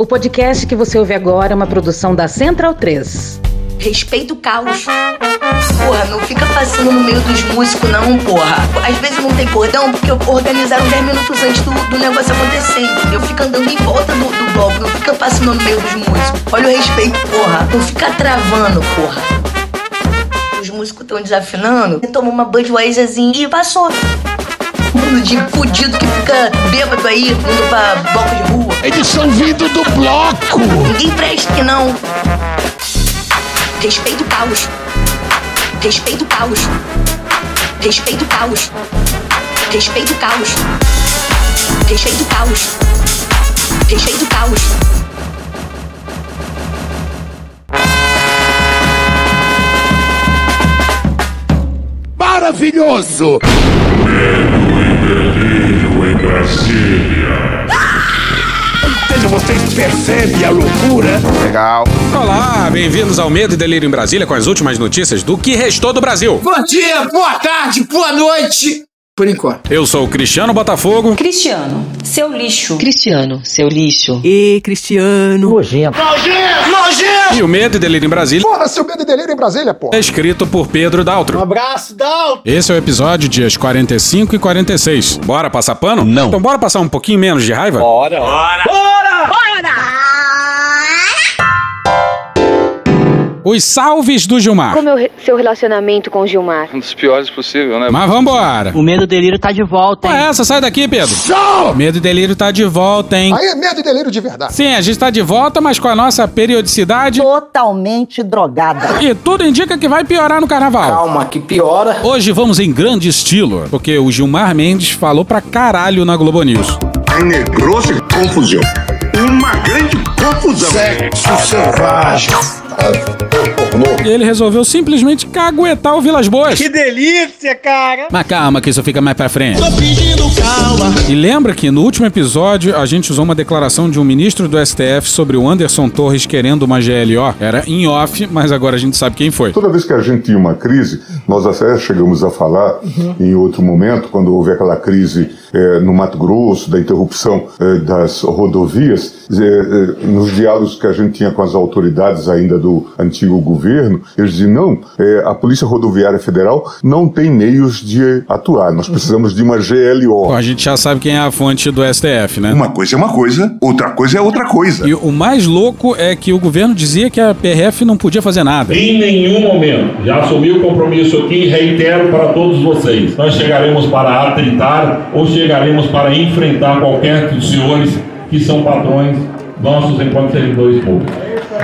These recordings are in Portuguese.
O podcast que você ouve agora é uma produção da Central 3. Respeita o caos. Porra, não fica passando no meio dos músicos, não, porra. Às vezes não tem cordão porque organizaram 10 minutos antes do, do negócio acontecer, entendeu? Fica andando em volta do, do bloco, não fica passando no meio dos músicos. Olha o respeito, porra. Não fica travando, porra. Os músicos estão desafinando, toma uma Budweiserzinha e passou. Mundo de fudido que fica bêbado aí, indo pra bloco de rua. Eles são vindo do bloco! Ninguém presta que não. Respeito o caos. Respeito o caos. Respeito o caos. Respeito o caos. Respeito o caos. Respeito o caos. Maravilhoso! Delírio em Brasília. Veja, vocês percebem a loucura? Legal. Olá, bem-vindos ao Medo e Delírio em Brasília com as últimas notícias do que restou do Brasil. Bom dia, boa tarde, boa noite. Por enquanto. Eu sou o Cristiano Botafogo. Cristiano, seu lixo. Cristiano, seu lixo. E Cristiano. Nojento. Nojento! Nojento! E o Medo e Delírio em Brasília. Porra, seu medo e delírio em Brasília, porra. É escrito por Pedro Daltro. Um abraço, Dal. Esse é o episódio dias 45 e 46. Bora passar pano? Não. Então bora passar um pouquinho menos de raiva? Bora! Bora! Bora! Os salves do Gilmar. Como é o re- seu relacionamento com o Gilmar? Um dos piores possível, né? Mas vambora. O medo delírio tá de volta, Qual hein? é essa? Sai daqui, Pedro. Show! Medo e Delírio tá de volta, hein? Aí é medo e delírio de verdade. Sim, a gente tá de volta, mas com a nossa periodicidade. Totalmente drogada. E tudo indica que vai piorar no carnaval. Calma, que piora. Hoje vamos em grande estilo, porque o Gilmar Mendes falou pra caralho na Globo News. Negrou-se confusão. Uma grande confusão. Sexo selvagem. E ele resolveu simplesmente caguetar o Vilas Boas. Que delícia, cara. Mas calma que isso fica mais pra frente. E lembra que no último episódio a gente usou uma declaração de um ministro do STF sobre o Anderson Torres querendo uma GLO? Era em off, mas agora a gente sabe quem foi. Toda vez que a gente tinha uma crise, nós até chegamos a falar em outro momento, quando houve aquela crise eh, no Mato Grosso, da interrupção eh, das rodovias, eh, nos diálogos que a gente tinha com as autoridades ainda do antigo governo, eles diziam: não, eh, a Polícia Rodoviária Federal não tem meios de atuar, nós precisamos de uma GLO. Bom, a gente já sabe quem é a fonte do STF, né? Uma coisa é uma coisa, outra coisa é outra coisa. E o mais louco é que o governo dizia que a PRF não podia fazer nada. Em nenhum momento. Já assumi o compromisso aqui e reitero para todos vocês. Nós chegaremos para atritar ou chegaremos para enfrentar qualquer dos senhores que são patrões nossos enquanto servidores públicos.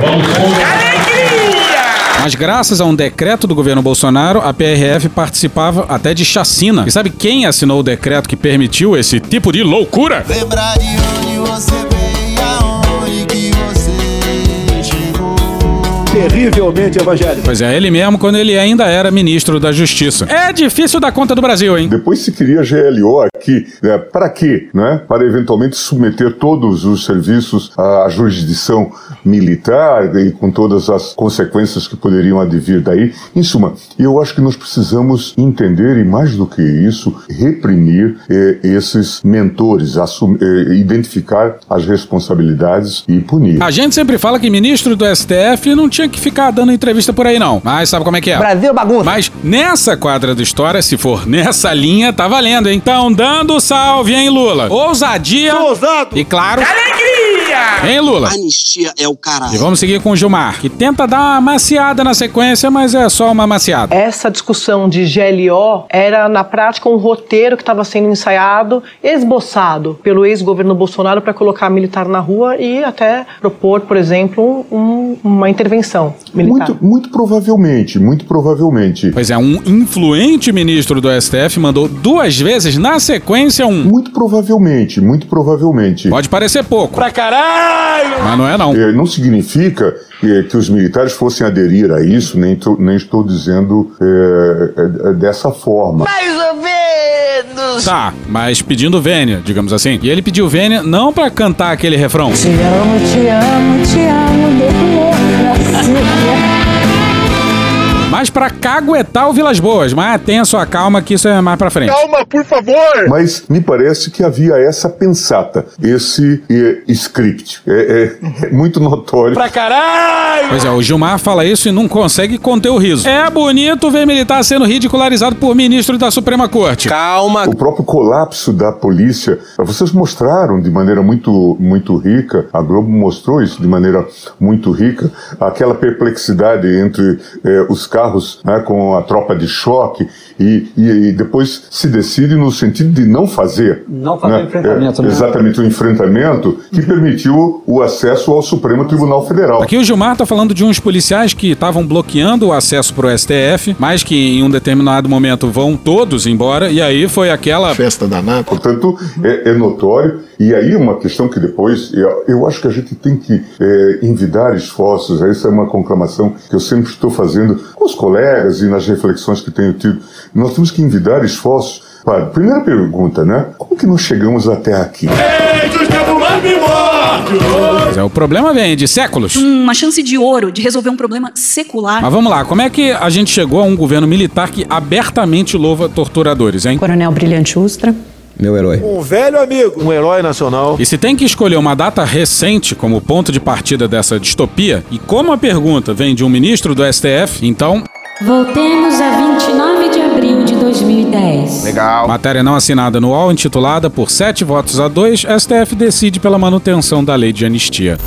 Vamos conversar. Mas graças a um decreto do governo Bolsonaro, a PRF participava até de chacina. E sabe quem assinou o decreto que permitiu esse tipo de loucura? Lembrar de onde você veio, aonde que você chegou. Terrivelmente evangélico. Pois é, ele mesmo quando ele ainda era ministro da Justiça. É difícil dar conta do Brasil, hein? Depois se queria GLO aqui, né, para quê? Né? Para eventualmente submeter todos os serviços à jurisdição militar e com todas as consequências que poderiam advir daí. Em suma, eu acho que nós precisamos entender e mais do que isso, reprimir eh, esses mentores, eh, identificar as responsabilidades e punir. A gente sempre fala que ministro do STF não tinha que ficar dando entrevista por aí, não. Mas sabe como é que é? Brasil bagunça. Mas nessa quadra do História, se for nessa linha, tá valendo, hein? Então, dando salve, hein, Lula? Ousadia. Ousado. E claro. Alegria! Hein, Lula? Anistia é o E caralho. vamos seguir com o Gilmar, que tenta dar uma maciada na sequência, mas é só uma maciada. Essa discussão de GLO era, na prática, um roteiro que estava sendo ensaiado, esboçado pelo ex-governo Bolsonaro para colocar militar na rua e até propor, por exemplo, um- uma intervenção militar. Muito, muito provavelmente, muito provavelmente. Pois é, um influente ministro do STF mandou duas vezes na sequência um. Muito provavelmente, muito provavelmente. Pode parecer pouco. Pra caralho. Mas não é não. Eh, Não significa eh, que os militares fossem aderir a isso, nem, tô- nem estou dizendo eh, dessa forma. Mais ou menos. Tá, mas pedindo vênia, digamos assim. E ele pediu vênia não pra cantar aquele refrão. Te amo, te amo, te amo. Mais pra caguetar o Vilas Boas. Mas tenha sua calma que isso é mais pra frente. Calma, por favor! Mas me parece que havia essa pensata, esse eh, script. É, é- é muito notório. Pra caralho! Pois é, o Gilmar fala isso e não consegue conter o riso. É bonito ver militar sendo ridicularizado por ministro da Suprema Corte. Calma. O próprio colapso da polícia, vocês mostraram de maneira muito, muito rica, a Globo mostrou isso de maneira muito rica, aquela perplexidade entre eh, os carros né, com a tropa de choque e, e, e depois se decide no sentido de não fazer. Não fazer né, enfrentamento, eh, né? Exatamente, o enfrentamento que permitiu o acesso ao Supremo Tribunal Federal. Aqui o Gilmar tá falando de uns policiais que estavam bloqueando o acesso pro STF, mas que em um determinado momento vão todos embora, e aí foi aquela. Festa danada. Portanto, é, é notório. E aí uma questão que depois, eu, eu acho que a gente tem que é, envidar esforços, essa é uma conclamação que eu sempre estou fazendo com os colegas e nas reflexões que tenho tido. Nós temos que envidar esforços. Para, primeira pergunta, né? Como que nós chegamos até aqui? Mas é, o problema vem de séculos. Uma chance de ouro de resolver um problema secular. Mas vamos lá, como é que a gente chegou a um governo militar que abertamente louva torturadores, hein? Coronel Brilhante Ustra. Meu herói. Um velho amigo, um herói nacional. E se tem que escolher uma data recente como ponto de partida dessa distopia, e como a pergunta vem de um ministro do STF, então. Voltemos a 29 de abril de 2010. Legal. Matéria não assinada no UOL, intitulada Por sete votos a dois, STF decide pela manutenção da lei de anistia.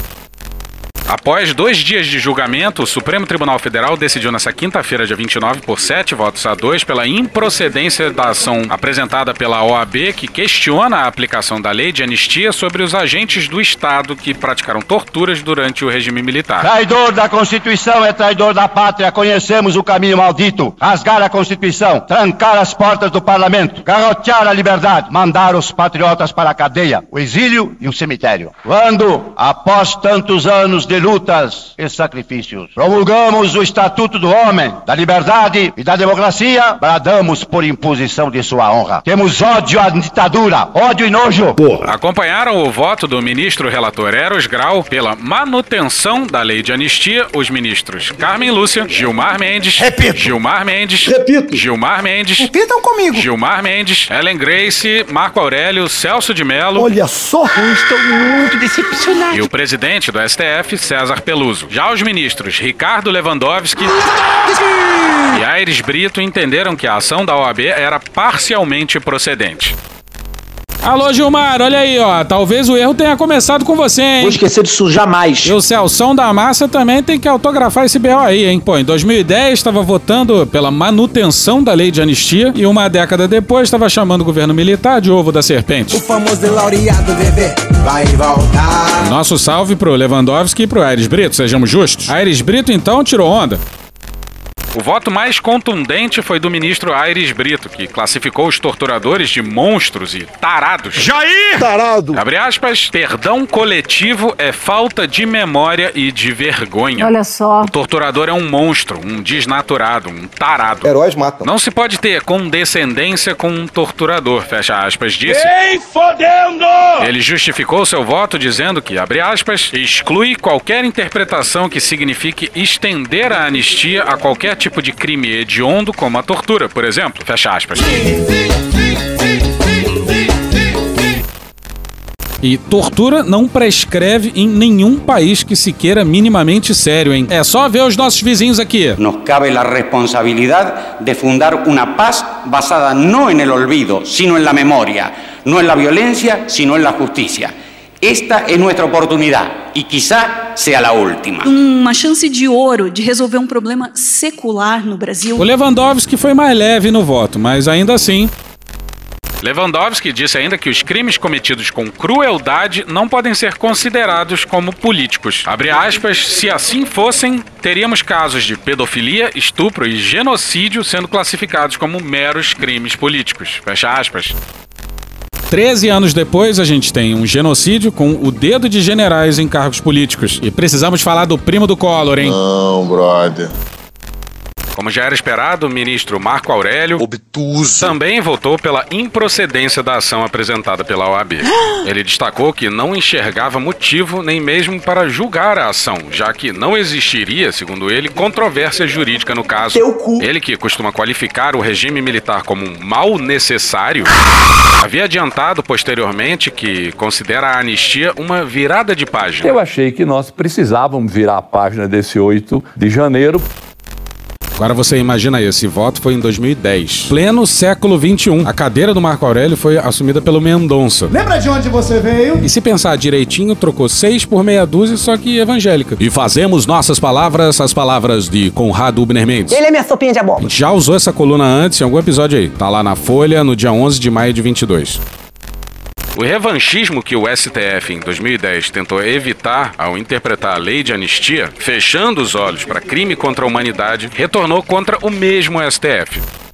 Após dois dias de julgamento, o Supremo Tribunal Federal decidiu nessa quinta-feira, dia 29, por sete votos a dois, pela improcedência da ação apresentada pela OAB, que questiona a aplicação da lei de anistia sobre os agentes do Estado que praticaram torturas durante o regime militar. Traidor da Constituição é traidor da pátria. Conhecemos o caminho maldito. Rasgar a Constituição, trancar as portas do parlamento, garrotear a liberdade, mandar os patriotas para a cadeia, o exílio e o cemitério. Quando, após tantos anos de lutas e sacrifícios, promulgamos o Estatuto do Homem, da Liberdade e da Democracia, bradamos por imposição de sua honra. Temos ódio à ditadura, ódio e nojo. Acompanharam o voto do ministro relator Eros Grau pela manutenção da lei de anistia os ministros Carmen Lúcia, Gilmar Mendes, Repito. Gilmar Mendes, Repito. Gilmar Mendes, Repitam comigo. Gilmar Mendes, Ellen Grace, Marco Aurélio, Celso de Mello. Olha só, eu estou muito decepcionado. E o presidente do STF, César Peluso. Já os ministros Ricardo Lewandowski e Aires Brito entenderam que a ação da OAB era parcialmente procedente. Alô, Gilmar, olha aí, ó. Talvez o erro tenha começado com você, hein? Vou esquecer disso jamais. E o Celção da Massa também tem que autografar esse BO aí, hein? Pô, em 2010 estava votando pela manutenção da lei de anistia e uma década depois estava chamando o governo militar de ovo da serpente. O famoso laureado bebê vai voltar. Nosso salve pro Lewandowski e pro Aires Brito, sejamos justos. Aires Brito, então, tirou onda. O voto mais contundente foi do ministro Aires Brito, que classificou os torturadores de monstros e tarados. Jair! Tarado! Abre aspas, perdão coletivo é falta de memória e de vergonha. Olha só. O torturador é um monstro, um desnaturado, um tarado. Heróis matam. Não se pode ter condescendência com um torturador, fecha aspas, disse. Ei, fodendo! Ele justificou seu voto dizendo que, abre aspas, exclui qualquer interpretação que signifique estender a anistia a qualquer tipo de crime hediondo, como a tortura, por exemplo. Fecha aspas. E tortura não prescreve em nenhum país que se queira minimamente sério, hein? É só ver os nossos vizinhos aqui. Nos cabe la responsabilidad de fundar una paz basada no en el olvido, sino en la memoria, no en la violencia, sino en la justicia. Esta es nuestra oportunidad y quizá sea la última. Uma chance de ouro de resolver um problema secular no Brasil. O Lewandowski foi mais leve no voto, mas ainda assim. Lewandowski disse ainda que os crimes cometidos com crueldade não podem ser considerados como políticos. Abre aspas, se assim fossem, teríamos casos de pedofilia, estupro e genocídio sendo classificados como meros crimes políticos. Fecha aspas. 13 anos depois, a gente tem um genocídio com o dedo de generais em cargos políticos. E precisamos falar do primo do Collor, hein? Não, brother. Como já era esperado, o ministro Marco Aurélio obtuso também votou pela improcedência da ação apresentada pela OAB. Ele destacou que não enxergava motivo nem mesmo para julgar a ação, já que não existiria, segundo ele, controvérsia jurídica no caso. Ele que costuma qualificar o regime militar como um mal necessário, havia adiantado posteriormente que considera a anistia uma virada de página. Eu achei que nós precisávamos virar a página desse 8 de janeiro. Agora você imagina aí, esse voto foi em 2010. Pleno século XXI. A cadeira do Marco Aurélio foi assumida pelo Mendonça. Lembra de onde você veio? E se pensar direitinho, trocou seis por meia dúzia, só que evangélica. E fazemos nossas palavras as palavras de Conrado Ubner Mendes. Ele é minha sopinha de A abóbora. gente já usou essa coluna antes em algum episódio aí. Tá lá na Folha, no dia 11 de maio de 22. O revanchismo que o STF em 2010 tentou evitar ao interpretar a lei de anistia, fechando os olhos para crime contra a humanidade, retornou contra o mesmo STF.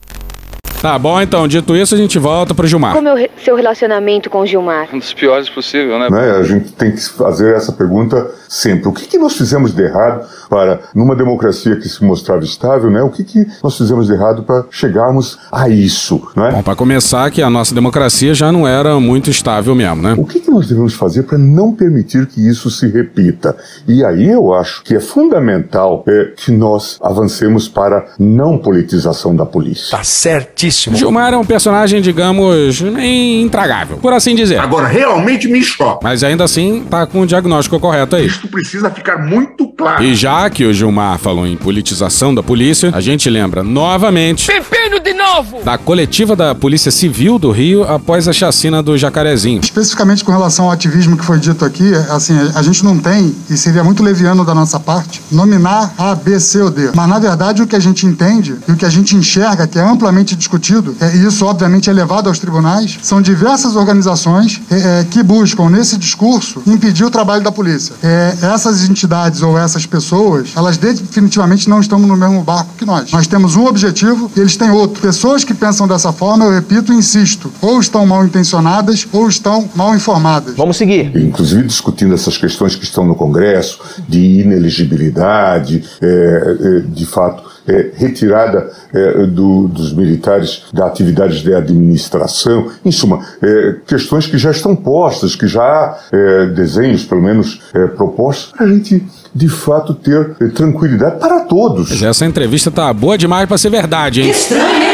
Tá bom, então, dito isso, a gente volta pro Gilmar. Como é o re- seu relacionamento com Gilmar? Um dos piores possível, né? Né? A gente tem que fazer essa pergunta sempre. O que, que nós fizemos de errado para, numa democracia que se mostrava estável, né? o que, que nós fizemos de errado para chegarmos a isso? Não é? Bom, para começar, que a nossa democracia já não era muito estável mesmo, né? O que, que nós devemos fazer para não permitir que isso se repita? E aí eu acho que é fundamental é, que nós avancemos para a não politização da polícia. Tá certíssimo. Gilmar é um personagem, digamos, intragável, por assim dizer. Agora, realmente me choca. Mas ainda assim, tá com o diagnóstico correto aí. Isso precisa ficar muito claro. E já que o Gilmar falou em politização da polícia, a gente lembra novamente Pepino de novo! da coletiva da Polícia Civil do Rio após a chacina do Jacarezinho. Especificamente com relação ao ativismo que foi dito aqui, assim, a gente não tem, e seria muito leviano da nossa parte, nominar A, B, C ou D. Mas, na verdade, o que a gente entende e o que a gente enxerga, que é amplamente discutido, é, e isso, obviamente, é levado aos tribunais, são diversas organizações é, é, que buscam, nesse discurso, impedir o trabalho da polícia. É, essas entidades ou essas pessoas, elas definitivamente não estão no mesmo barco que nós. Nós temos um objetivo e eles têm outro. Pessoas que pensam dessa forma, eu repito e insisto, ou estão mal intencionadas ou estão mal informadas. Vamos seguir. Inclusive discutindo essas questões que estão no Congresso, de ineligibilidade, é, é, de fato, é, retirada é, do- dos militares da atividade de administração, em suma, é, questões que já estão postas, que já há é, desenhos, pelo menos, é, propostos, para a gente, de fato, ter é, tranquilidade para todos. Mas essa entrevista tá boa demais pra ser verdade, hein?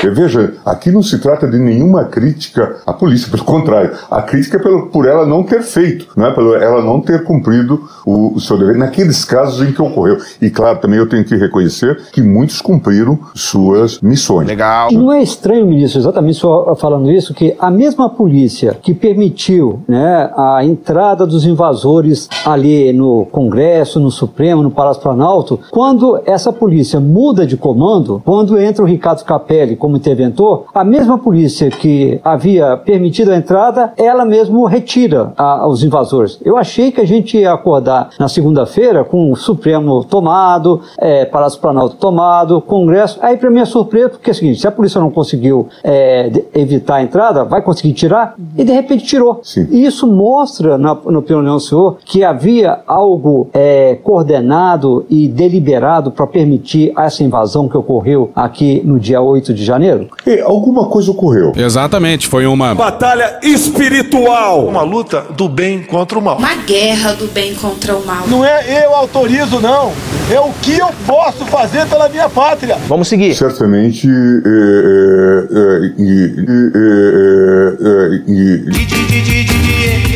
É, Veja, aqui não se trata de nenhuma crítica à polícia, pelo contrário, a crítica é pelo, por ela não ter feito, não é? pelo ela não ter cumprido o, o seu dever, naqueles casos em que ocorreu. E claro, também eu tenho que reconhecer que muitos cumpriram suas missões. Legal. E não é estranho, ministro, exatamente só falando isso, que a mesma polícia que permitiu né, a entrada dos invasores ali no Congresso, no Supremo, no Palácio Planalto, quando essa polícia muda de comando, quando entra o Ricardo Capelli como interventor, a mesma polícia que havia permitido a entrada, ela mesmo retira a- os invasores. Eu achei que a gente ia acordar na segunda-feira com o Supremo tomado, é, Palácio Planalto tomado, Congresso. Aí, para minha surpresa, porque é o seguinte: se a polícia não conseguiu é, evitar a entrada, vai conseguir tirar? E de repente tirou. E isso mostra, na, na opinião do senhor, que havia algo é, coordenado e deliberado para permitir essa invasão que ocorreu aqui no dia 8 de janeiro? E alguma coisa ocorreu. Exatamente, foi uma. Batalha espiritual. Uma luta do bem contra o mal. Uma guerra do bem contra o mal. Não é eu autorizo, não. É o que eu posso fazer pela minha pátria. Vamos seguir. Certamente, é, é, é, e- e- é, é, e- e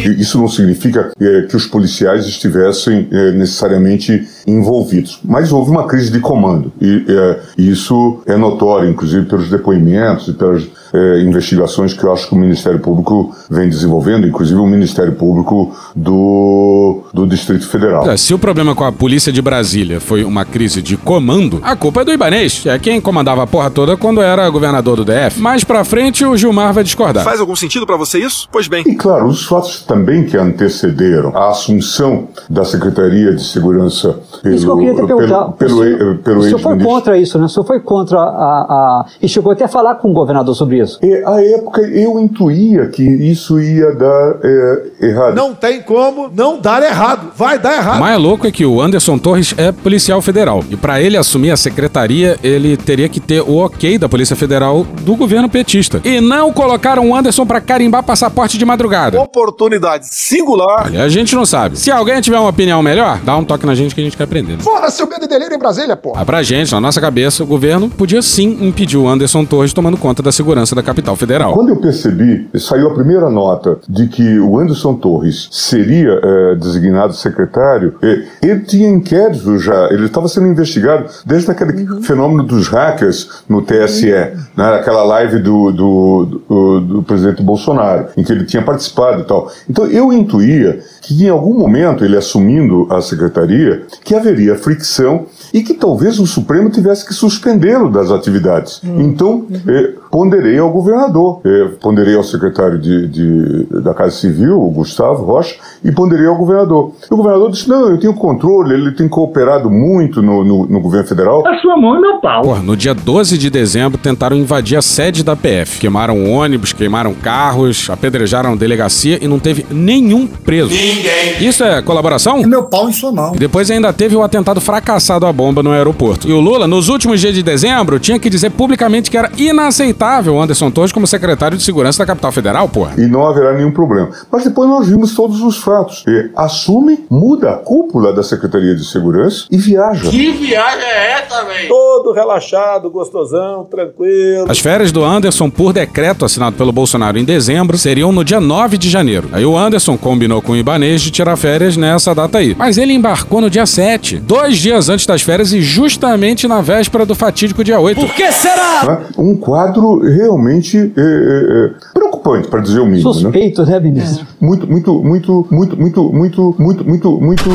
isso não significa é, que os policiais estivessem é, necessariamente envolvidos, mas houve uma crise de comando. E é, isso é notório, inclusive pelos depoimentos e pelas é, investigações que eu acho que o Ministério Público vem desenvolvendo, inclusive o Ministério Público do, do Distrito Federal. É, Se o problema com a polícia de Brasília foi uma crise de comando, a culpa é do Ibanês, que é quem comandava a porra toda quando era governador do DF. Mais pra frente, o Gilmar vai discordar. Faz algum sentido pra você isso? Pois bem. E claro, os fatos também que antecederam a assumição da Secretaria de Segurança pelo, Isso que eu queria te perguntar. pelo, pelo, o senhor, pelo o senhor foi contra isso, né? O senhor foi contra a, a- E chegou até a falar com o governador sobre isso. Isso? E, à época eu intuía que isso ia dar é, errado. Não tem como não dar errado. Vai dar O errado. mais louco é que o Anderson Torres é policial federal. E pra ele assumir a secretaria, ele teria que ter o ok da Polícia Federal do governo petista. E não colocaram o Anderson pra carimbar passaporte de madrugada. Oportunidade singular. Olha, a gente não sabe. Se alguém tiver uma opinião melhor, dá um toque na gente que a gente quer aprender. Né? Foda-se o medo e delírio em Brasília, porra. Ah, pra gente, na nossa cabeça, o governo podia sim impedir o Anderson Torres tomando conta da segurança da capital federal. Quando eu percebi, saiu a primeira nota de que o Anderson Torres seria eh, designado secretário, eh, ele tinha inquérito já, ele estava sendo investigado desde aquele fenômeno dos hackers no TSE, né, aquela live do, do, do, do presidente Bolsonaro, em que ele tinha participado e tal. Então eu intuía que em algum momento, ele assumindo a secretaria, que haveria fricção e que talvez o Supremo tivesse que suspendê-lo das atividades. Então, eh, ponderei ao governador, eh, ponderei ao secretário de, de- da Casa Civil, o Gustavo Rocha, e ponderei ao governador. E o governador disse: não, eu tenho controle, ele tem cooperado muito no, no- no governo federal. A sua mão é meu pau. Porra, no dia 12 de dezembro tentaram invadir a sede da PF. Queimaram ônibus, queimaram carros, apedrejaram a delegacia e não teve nenhum preso. Ninguém. Isso é colaboração? É meu pau em sua mão. E depois ainda teve o atentado fracassado à bomba no aeroporto. E o Lula, nos últimos dias de dezembro, tinha que dizer publicamente que era inaceitável o Anderson Torres como secretário de segurança da capital federal, porra. E não haverá nenhum problema. Mas depois nós vimos todos os fatos. Eh, assume, muda a cúpula da Secretaria de Segurança e viaja. viagem é essa, velho? Todo relaxado, gostosão, tranquilo. As férias do Anderson, por decreto assinado pelo Bolsonaro em dezembro, seriam no dia 9 de janeiro. Aí o Anderson combinou com o Ibanês de tirar férias nessa data aí. Mas ele embarcou no dia 7, dois dias antes das férias e justamente na véspera do fatídico dia 8. Por que será? né? Um quadro realmente eh, eh, eh, preocupante, para dizer o mínimo. Suspeito, né, ministro? Muito, muito, muito, muito, muito, muito, muito, muito, muito,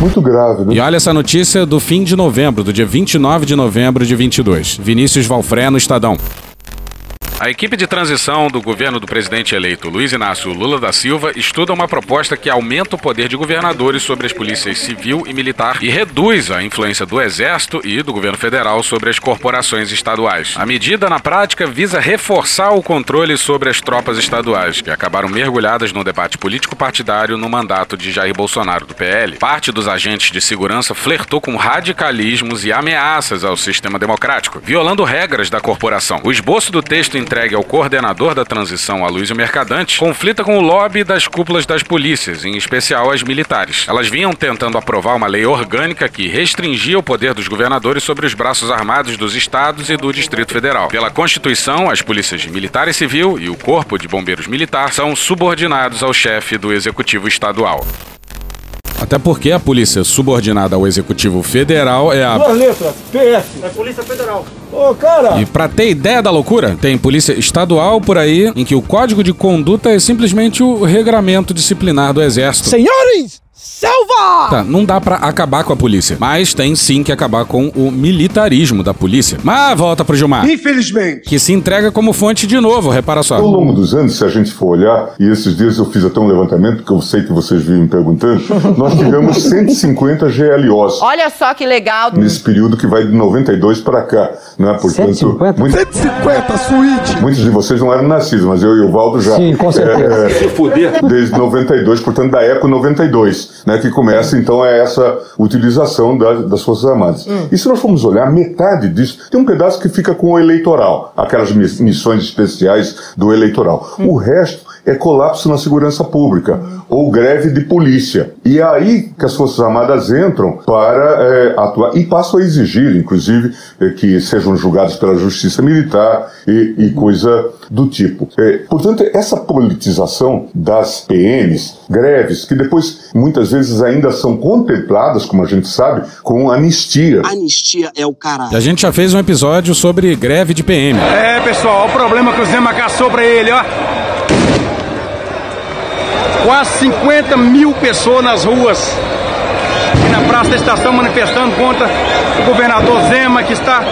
muito grave, né? E olha essa notícia do fim de novembro, do dia 29 de novembro de 22. Vinícius Valfré no Estadão. A equipe de transição do governo do presidente eleito Luiz Inácio Lula da Silva estuda uma proposta que aumenta o poder de governadores sobre as polícias civil e militar e reduz a influência do Exército e do governo federal sobre as corporações estaduais. A medida, na prática, visa reforçar o controle sobre as tropas estaduais, que acabaram mergulhadas no debate político-partidário no mandato de Jair Bolsonaro do PL. Parte dos agentes de segurança flertou com radicalismos e ameaças ao sistema democrático, violando regras da corporação. O esboço do texto entregue ao coordenador da transição, Aloysio Mercadante, conflita com o lobby das cúpulas das polícias, em especial as militares. Elas vinham tentando aprovar uma lei orgânica que restringia o poder dos governadores sobre os braços armados dos estados e do Distrito Federal. Pela Constituição, as polícias militar e civil e o Corpo de Bombeiros Militar são subordinados ao chefe do Executivo Estadual. Até porque a polícia subordinada ao Executivo Federal é a Duas letras, PS. É Polícia Federal. Ô, cara. E pra ter ideia da loucura, tem polícia estadual por aí em que o código de conduta é simplesmente o regramento disciplinar do exército. Senhores, selva! Tá, não dá pra acabar com a polícia, mas tem sim que acabar com o militarismo da polícia. Mas volta pro Gilmar. Infelizmente. Que se entrega como fonte de novo, repara só. Ao longo dos anos, se a gente for olhar, e esses dias eu fiz até um levantamento, que eu sei que vocês vivem me perguntando, nós tivemos 150 GLOs Olha só que legal. nesse período que vai de 92 para cá. Né? Portanto, 150? muitos- 150, suíte. Muitos de vocês não eram nascidos, mas eu e o Valdo já. Sim, com certeza. Se fuder. Desde 92, portanto, da ECO 92, né? Que começa, então, é essa utilização da- das Forças Armadas. E se nós formos olhar, metade disso, tem um pedaço que fica com o eleitoral, aquelas miss- missões especiais do eleitoral. O resto é colapso na segurança pública ou greve de polícia. E é aí que as Forças Armadas entram para eh, atuar e passam a exigir, inclusive, eh, que sejam julgados pela Justiça Militar e, e coisa do tipo. Eh, portanto, essa politização das PMs, greves, que depois muitas vezes ainda são contempladas, como a gente sabe, com anistia. Anistia é o caralho. A gente já fez um episódio sobre greve de PM. É, pessoal, o problema que o Zema caçou pra ele, ó. Quase 50 mil pessoas nas ruas. E na praça da estação manifestando contra o governador Zema, que está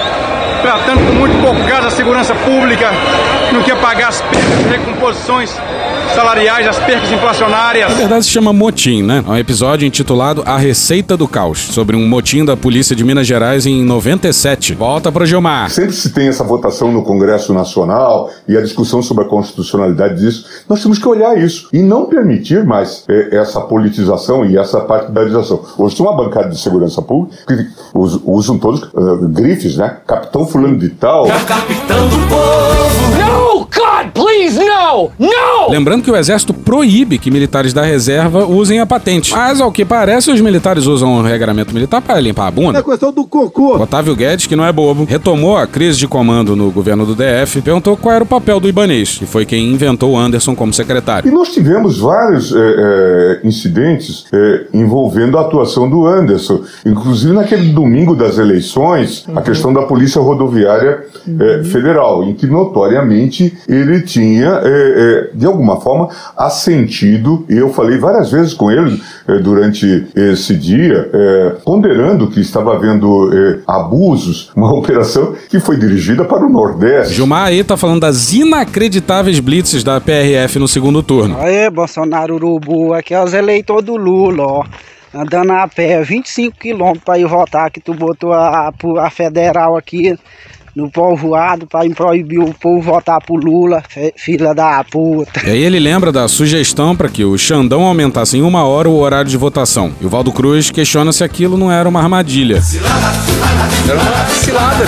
contratando com muito pouco gás a segurança pública, não quer pagar as perdas de recomposições salariais, as percas inflacionárias. Na verdade se chama Motim, né? É um episódio intitulado A Receita do Caos, sobre um motim da polícia de Minas Gerais em 97. Volta pro Gilmar. Sempre se tem essa votação no Congresso Nacional e a discussão sobre a constitucionalidade disso. Nós temos que olhar isso e não permitir mais é, essa politização e essa partidarização. Hoje tem uma bancada de segurança pública que us- usam todos uh, grifes, né? Capitão fulano de tal. Capitão do povo. God, please, no, no. Lembrando que o Exército proíbe que militares da reserva usem a patente. Mas, ao que parece, os militares usam o regramento militar para limpar a bunda. É questão do cocô. Otávio Guedes, que não é bobo, retomou a crise de comando no governo do DF e perguntou qual era o papel do Ibanês, que foi quem inventou o Anderson como secretário. E nós tivemos vários eh, eh, incidentes eh, envolvendo a atuação do Anderson. Inclusive naquele domingo das eleições, a questão da Polícia Rodoviária eh, Federal, em que notoriamente ele tinha, eh, eh, de alguma forma, assentido, e eu falei várias vezes com ele eh, durante esse dia, eh, ponderando que estava havendo eh, abusos, uma operação que foi dirigida para o Nordeste. Gilmar aí tá falando das inacreditáveis blitzes da PRF no segundo turno. Aê, Bolsonaro Urubu, aqui é os eleitores do Lula, ó. Andando a pé, 25 quilômetros pra ir votar, que tu botou a, a federal aqui no povoado pra proibir o povo votar pro Lula, filha da puta. E aí ele lembra da sugestão para que o Xandão aumentasse em uma hora o horário de votação. E o Valdo Cruz questiona se aquilo não era uma armadilha. Era uma cilada,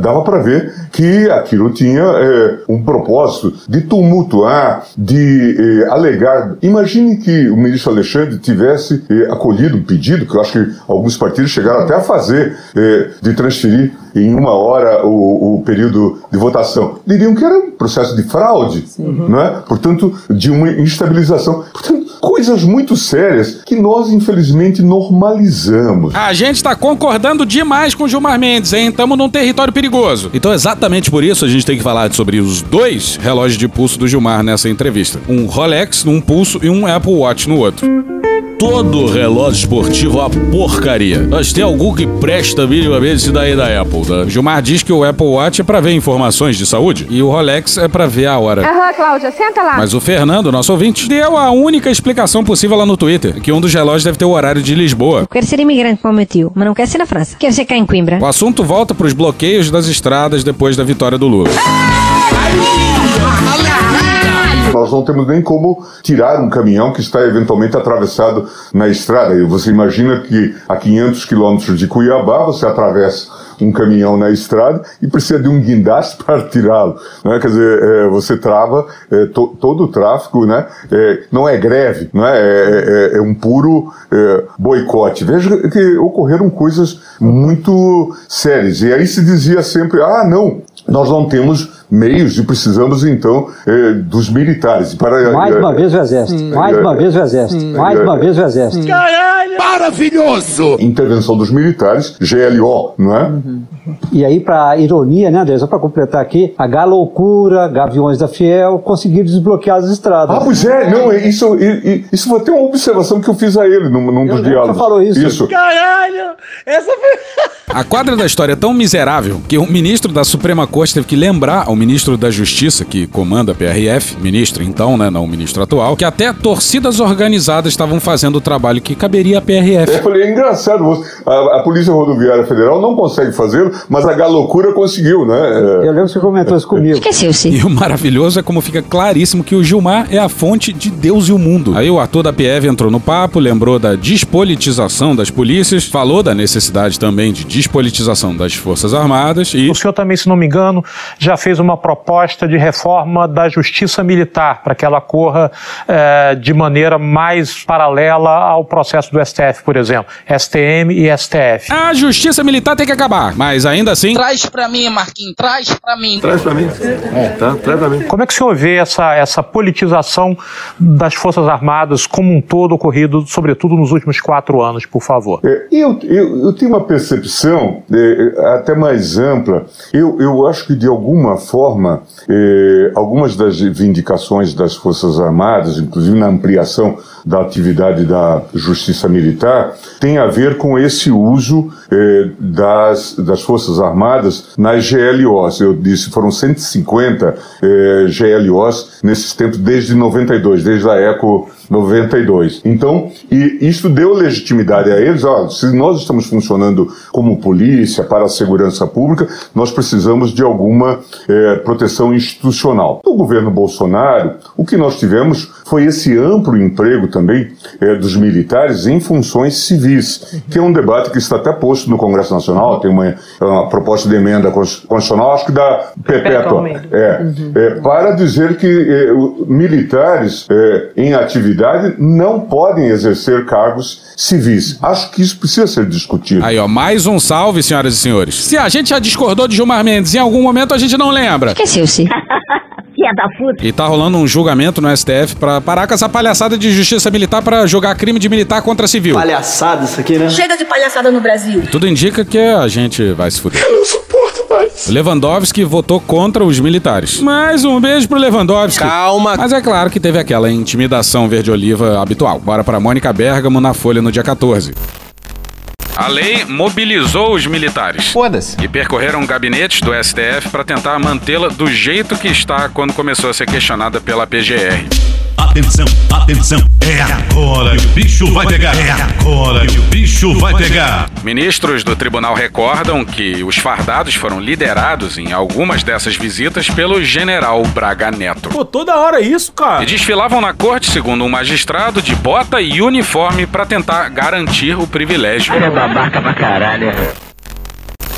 Dava para ver que aquilo tinha é, um propósito de tumultuar, de é, alegar. Imagine que o ministro Alexandre tivesse é, acolhido um pedido, que eu acho que alguns partidos chegaram até a fazer, é, de transferir em uma hora o, o período de votação. Diriam que era um processo de fraude, não é? portanto, de uma instabilização. Portanto, coisas muito sérias que nós, infelizmente, normalizamos. A gente tá concordando demais com o Gilmar Mendes, hein? Tamo num território perigoso. Então, exatamente por isso, a gente tem que falar sobre os dois relógios de pulso do Gilmar nessa entrevista: um Rolex num pulso e um Apple Watch no outro. Todo relógio esportivo é uma porcaria. Mas tem algum que presta minimamente esse daí da Apple, tá? Gilmar diz que o Apple Watch é pra ver informações de saúde e o Rolex é pra ver a hora. Aham, Cláudia, senta lá. Mas o Fernando, nosso ouvinte, deu a única explicação possível lá no Twitter, que um dos relógios deve ter o horário de Lisboa. Quero ser imigrante como meu tio, mas não quero ser na França. Quero ser cá em Coimbra. O assunto volta pros bloqueios das estradas depois da vitória do Lula. Nós não temos nem como tirar um caminhão que está eventualmente atravessado na estrada. E você imagina que a 500 quilômetros de Cuiabá você atravessa um caminhão na estrada e precisa de um guindaste para tirá-lo. Né? Quer dizer, é, você trava é, to- todo o tráfego, né? É, não é greve, não é? É, é- é um puro é, boicote. Veja que ocorreram coisas muito sérias. E aí se dizia sempre, ah, não, nós não temos meios e precisamos então eh, dos militares. Para, Mais eh, uma vez o Exército. Mais uma vez o Exército. Mais uma vez o Exército. Caralho! Maravilhoso! Intervenção dos militares, GLO, não é? E aí, para ironia, né, André? Só para completar aqui, a Galoucura, Gaviões da Fiel conseguiram desbloquear as estradas. Ah, pois é, não, isso, i- i- isso foi até uma observação que eu fiz a ele num, num dos diálogos. você falou isso. Isso. Caralho! Essa foi. A quadra da história é tão miserável que o ministro da Suprema Corte teve que lembrar ao ministro da Justiça, que comanda a PRF, ministro então, né, não o ministro atual, que até torcidas organizadas estavam fazendo o trabalho que caberia à PRF. Eu falei, é engraçado, você- a, a Polícia Rodoviária Federal não consegue fazê-lo, mas a Galocura conseguiu, né? É, Eu lembro que você comentou isso comigo. Esqueceu-se. E o maravilhoso é como fica claríssimo que o Gilmar é a fonte de Deus e o mundo. Aí o ator da PF entrou no papo, lembrou da despolitização das polícias, falou da necessidade também de despolitização das Forças Armadas e. O senhor também, se não me engano, já fez uma proposta de reforma da justiça militar para que ela corra eh, de maneira mais paralela ao processo do STF, por exemplo, STM e STF. A justiça militar tem que acabar, mas ainda assim. Traz pra mim, Marquinhos, traz pra mim. Traz para mim. Tá, traz para mim. Como é que o senhor vê essa, essa politização das Forças Armadas como um todo ocorrido, sobretudo nos últimos quatro anos, por favor? É, eu, eu, eu tenho uma percepção é, até mais ampla. Eu, eu acho que, de alguma forma, eh, algumas das vindicações das Forças Armadas, inclusive na ampliação da atividade da Justiça Militar, tem a ver com esse uso eh, das, das Forças Armadas nas GLOs. Eu disse, foram 150 eh, GLOs nesses tempos desde 92, desde a ECO 92. Então, e isso deu legitimidade a eles, ó, se nós estamos funcionando como polícia para a segurança pública, nós precisamos de alguma eh, proteção institucional. No governo Bolsonaro, o que nós tivemos foi esse amplo emprego também eh, dos militares em funções civis, que é um debate que está até posto no Congresso Nacional, tem uma, uma proposta de emenda constitucional, acho que da perpétua, é, é, para dizer que eh, militares em atividade não podem exercer cargos civis. Acho que isso precisa ser discutido. Aí, ó, mais um salve, senhoras e senhores. Se a gente já discordou de Gilmar Mendes em algum momento, a gente não lembra. Esqueceu-se. Filha da puta. E tá rolando um julgamento no STF pra parar com essa palhaçada de justiça militar pra jogar crime de militar contra civil. Palhaçada isso aqui, né? Chega de palhaçada no Brasil. Tudo indica que a gente vai se fuder. Mais. Lewandowski votou contra os militares. Mais um beijo pro Lewandowski. Calma. Mas é claro que teve aquela intimidação verde-oliva habitual. Bora pra Mônica Bergamo na Folha no dia 14. A lei mobilizou os militares. Foda-se. E percorreram gabinetes do STF para tentar mantê-la do jeito que está quando começou a ser questionada pela PGR. Atenção, atenção, é agora que o bicho vai pegar. É agora que o bicho vai pegar. Ministros do tribunal recordam que os fardados foram liderados em algumas dessas visitas pelo general Braga Neto. Pô, toda hora isso, cara. E desfilavam na corte, segundo um magistrado, de bota e uniforme para tentar garantir o privilégio. Ele é babaca pra caralho.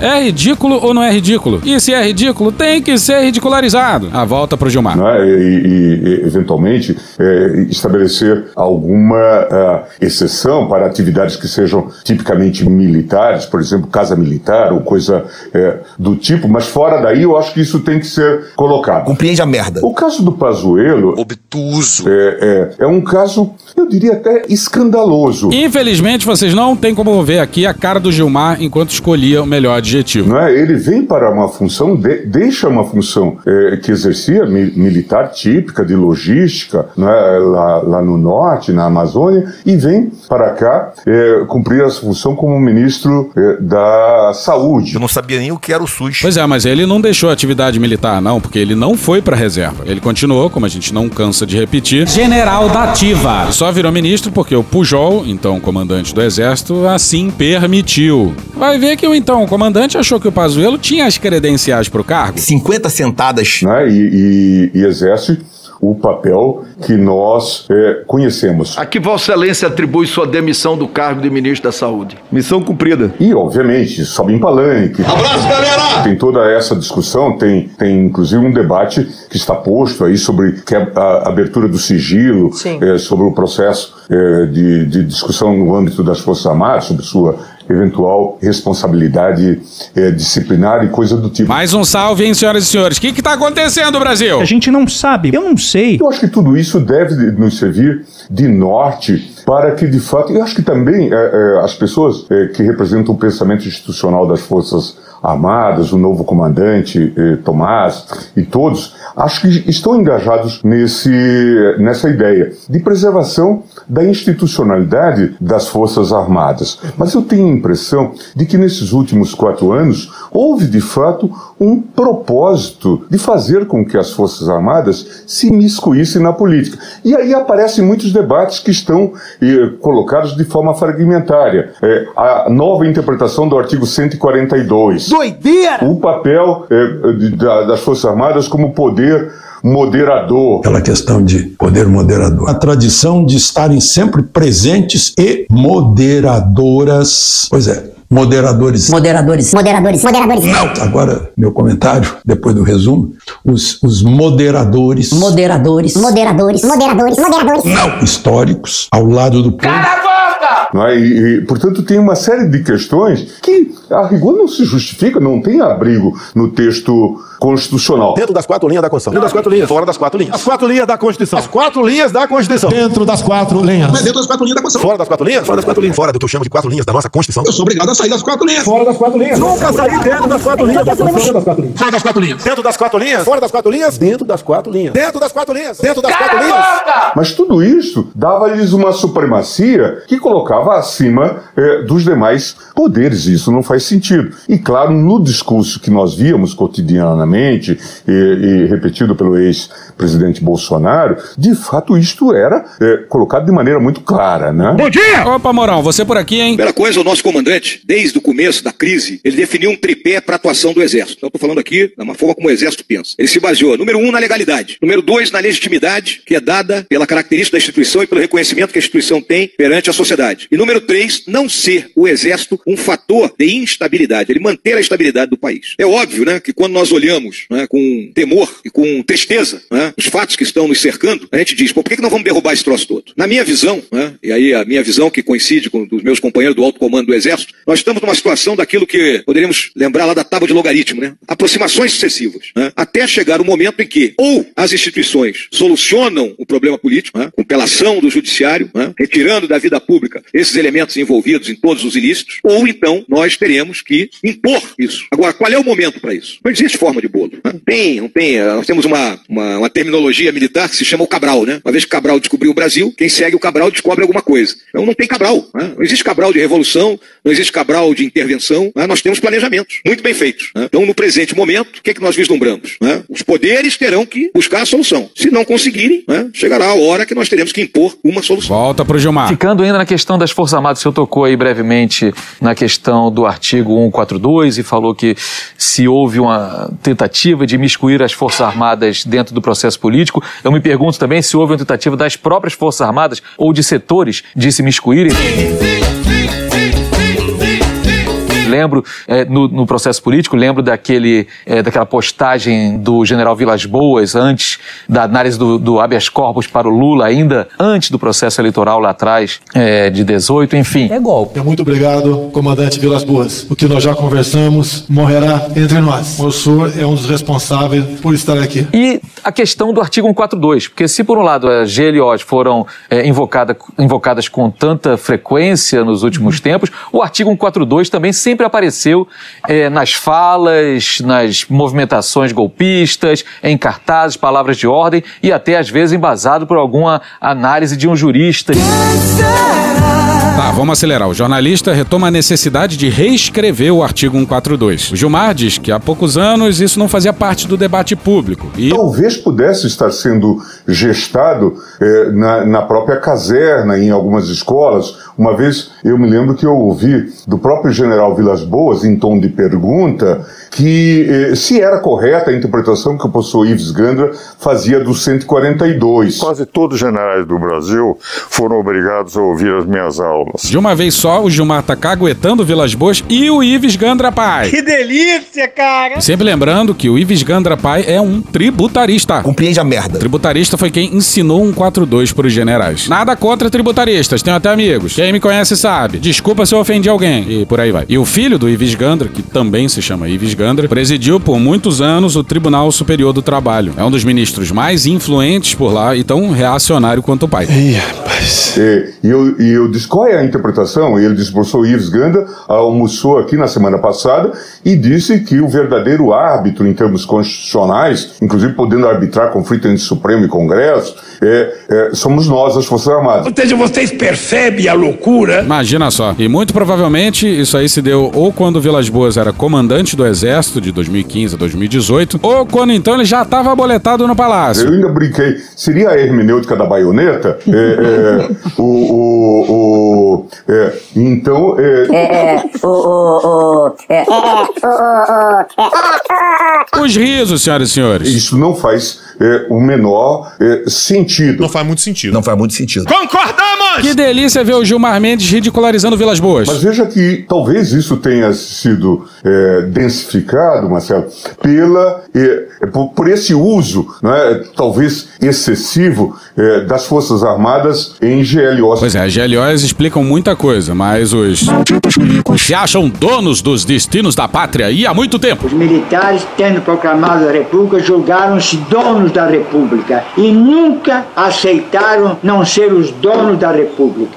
É ridículo ou não é ridículo? E se é ridículo, tem que ser ridicularizado. A volta pro Gilmar. não é? e, e- eventualmente é, estabelecer alguma ah, exceção para atividades que sejam tipicamente militares, por exemplo, casa militar ou coisa é, do tipo, mas fora daí eu acho que isso tem que ser colocado. Compreende a merda. O caso do Pazuello obtuso é, é, é um caso, eu diria até escandaloso. Infelizmente, vocês não têm como ver aqui a cara do Gilmar enquanto escolhia o melhor adjetivo. Não é? Ele vem para uma função, de- deixa uma função eh, que exercia mi- militar típica de logística não é? lá, lá no norte, na Amazônia, e vem para cá eh, cumprir essa função como ministro eh, da Saúde. Eu não sabia nem o que era o SUS. Pois é, mas ele não deixou a atividade militar, não, porque ele não foi pra reserva. Ele continuou, como a gente não cansa de repetir, general da ativa. Só virou ministro porque o Pujol, então comandante do exército, assim permitiu. Vai ver que o então comandante achou que o Pazuello tinha as credenciais pro cargo. 50 sentadas. Né? E, e- e exerce o papel que nós eh, conhecemos. A que Vossa Excelência atribui sua demissão do cargo de ministro da Saúde? Missão cumprida. E, obviamente, sobe em palanque. Abraço, galera! Tem toda essa discussão, tem, tem inclusive um debate que está posto aí sobre que é a abertura do sigilo, eh, sobre o processo eh, de, de discussão no âmbito das Forças Armadas, sobre sua eventual responsabilidade eh, disciplinar e coisa do tipo. Mais um salve, hein, senhoras e senhores. O que que tá acontecendo, Brasil? A gente não sabe, eu não sei. Eu acho que tudo isso deve nos servir de norte para que, de fato, eu acho que também eh, eh, as pessoas que representam o pensamento institucional das Forças Armadas, o novo comandante eh, Tomás e todos, acho que estão engajados nesse, nessa ideia de preservação da institucionalidade das Forças Armadas. Mas eu tenho a impressão de que nesses últimos quatro anos houve, de fato, um propósito de fazer com que as Forças Armadas se imiscuíssem na política. E aí aparecem muitos debates que estão eh, colocados de forma fragmentária. Eh, a nova interpretação do artigo 142. Doideira! O papel eh, de- da- das Forças Armadas como poder moderador. Aquela questão de poder moderador. A tradição de estarem sempre presentes e moderadoras. Pois é, moderadores. Moderadores. Moderadores. Moderadores. Não. Agora, meu comentário, depois do resumo, os, os moderadores. Moderadores. Moderadores. Moderadores. Moderadores. Não. Históricos, ao lado do povo. Cala a boca! Não é? e, e, portanto, tem uma série de questões que, a rigor, não se justifica, não tem abrigo no texto constitucional. Dentro das quatro linhas da Constituição. Dentro das quatro linhas, fora das quatro linhas. As quatro linhas da Constituição. As quatro linhas da Constituição. Dentro das quatro linhas. Mas dentro das quatro linhas da Constituição. Fora das quatro linhas? Fora das quatro linhas. Fora do que eu chamo de quatro linhas da nossa Constituição. Eu sou obrigado a sair das quatro linhas. Fora das quatro linhas. Nunca saí dentro das quatro linhas da Constituição. das quatro linhas. Fora das quatro linhas. Dentro das quatro linhas? Fora das quatro linhas? Dentro das quatro linhas. Dentro das quatro linhas. Dentro das quatro linhas. Mas tudo isso dava-lhes uma supremacia que colocava acima eh, dos demais poderes. Isso não faz sentido. E claro, no discurso que nós víamos cotidianamente e, e repetido pelo ex-presidente Bolsonaro, de fato isto era eh, colocado de maneira muito clara, né? Bom dia! Opa, Moral, você por aqui, hein? Primeira coisa, o nosso comandante, desde o começo da crise, ele definiu um tripé para a atuação do Exército. Então, eu estou falando aqui da uma forma como o Exército pensa. Ele se baseou, número um, na legalidade. Número dois, na legitimidade, que é dada pela característica da instituição e pelo reconhecimento que a instituição tem perante a sociedade. E número três, não ser o Exército um fator de instabilidade, ele manter a estabilidade do país. É óbvio, né, que quando nós olhamos né, com temor e com tristeza né, os fatos que estão nos cercando, a gente diz, por que, que não vamos derrubar esse troço todo? Na minha visão, né, e aí a minha visão que coincide com dos meus companheiros do alto comando do Exército, nós estamos numa situação daquilo que poderíamos lembrar lá da tábua de logaritmo, né? Aproximações sucessivas, né? até chegar o momento em que ou as instituições solucionam o problema político, né? com pela ação do judiciário, né? retirando da vida pública esses elementos envolvidos em todos os ilícitos, ou então nós teremos que impor isso. Agora, qual é o momento para isso? Não existe forma de bolo. Né? Tem, não tem. Nós temos uma, uma, uma terminologia militar que se chama o Cabral, né? Uma vez que Cabral descobriu o Brasil, quem segue o Cabral descobre alguma coisa. Então não tem Cabral. Né? Não existe Cabral de revolução, não existe Cabral de intervenção. Né? Nós temos planejamentos muito bem feitos. Né? Então, no presente momento, o que, é que nós vislumbramos? Né? Os poderes terão que buscar a solução. Se não conseguirem, né? chegará a hora que nós teremos que impor uma solução. Volta pro Gilmar. Ficando ainda na questão das Forças Armadas, o senhor tocou aí brevemente na questão do artigo 142 e falou que se houve uma tentativa de miscuir as Forças Armadas dentro do processo político, eu me pergunto também se houve uma tentativa das próprias Forças Armadas ou de setores de se miscuírem. Lembro eh, no, no processo político, lembro daquele, eh, daquela postagem do general Vilas Boas antes da análise do, do habeas corpus para o Lula, ainda antes do processo eleitoral lá atrás, eh, de 18, enfim. É golpe. Muito obrigado, comandante Vilas Boas. O que nós já conversamos morrerá entre nós. O senhor é um dos responsáveis por estar aqui. E a questão do artigo 142, porque se por um lado as GLOs foram é, invocada, invocadas com tanta frequência nos últimos tempos, o artigo 142 também sempre apareceu é, nas falas, nas movimentações golpistas, em cartazes, palavras de ordem e até às vezes embasado por alguma análise de um jurista. Tá, vamos acelerar. O jornalista retoma a necessidade de reescrever o artigo 142. O Gilmar diz que há poucos anos isso não fazia parte do debate público. E Talvez pudesse estar sendo gestado eh, na, na própria caserna, em algumas escolas. Uma vez eu me lembro que eu ouvi do próprio general Vilas Boas, em tom de pergunta, que eh, se era correta a interpretação que o professor Ives Gandra fazia do 142. Quase todos os generais do Brasil foram obrigados a ouvir as minhas aulas. de uma vez só, o Gilmar tá caguetando Vilas Boas e o Ives Gandra Pai. Que delícia, cara! Sempre lembrando que o Ives Gandra Pai é um tributarista. Compreende a merda. Tributarista foi quem ensinou um 42 para os generais. Nada contra tributaristas, tenho até amigos. Quem me conhece sabe. Desculpa se eu ofendi alguém. E por aí vai. E o filho do Ives Gandra, que também se chama Ives Gandra, presidiu por muitos anos o Tribunal Superior do Trabalho. É um dos ministros mais influentes por lá e tão reacionário quanto o pai. É, e, eu, e eu disse, qual é a interpretação? E ele disse, o professor Ives Ganda almoçou aqui na semana passada e disse que o verdadeiro árbitro em termos constitucionais, inclusive podendo arbitrar conflito entre Supremo e Congresso, é, é, somos nós, as Forças Armadas. Ou seja, vocês percebem a loucura? Imagina só. E muito provavelmente isso aí se deu ou quando Vilas Boas era comandante do Exército de 2015 a 2018, ou quando então ele já estava aboletado no palácio. Eu ainda brinquei, seria a hermenêutica da baioneta? É, é, o, o, o, é, então, é, É, o, o, o, é, é, o, o, o, Os risos, senhoras e senhores. Isso não faz é, o menor é, sentido. Não faz muito sentido. Não faz muito sentido. Concordamos! Que delícia ver o Gilmar Mendes ridicularizando Vilas Boas. Mas veja que talvez isso tenha sido é, densificado Marcelo, pela, eh, por, por esse uso, né, talvez excessivo, eh, das Forças Armadas em GLOs. Pois é, as GLOs explicam muita coisa, mas os se acham donos dos destinos da pátria e há muito tempo. Os militares, tendo proclamado a República, julgaram-se donos da República e nunca aceitaram não ser os donos da República.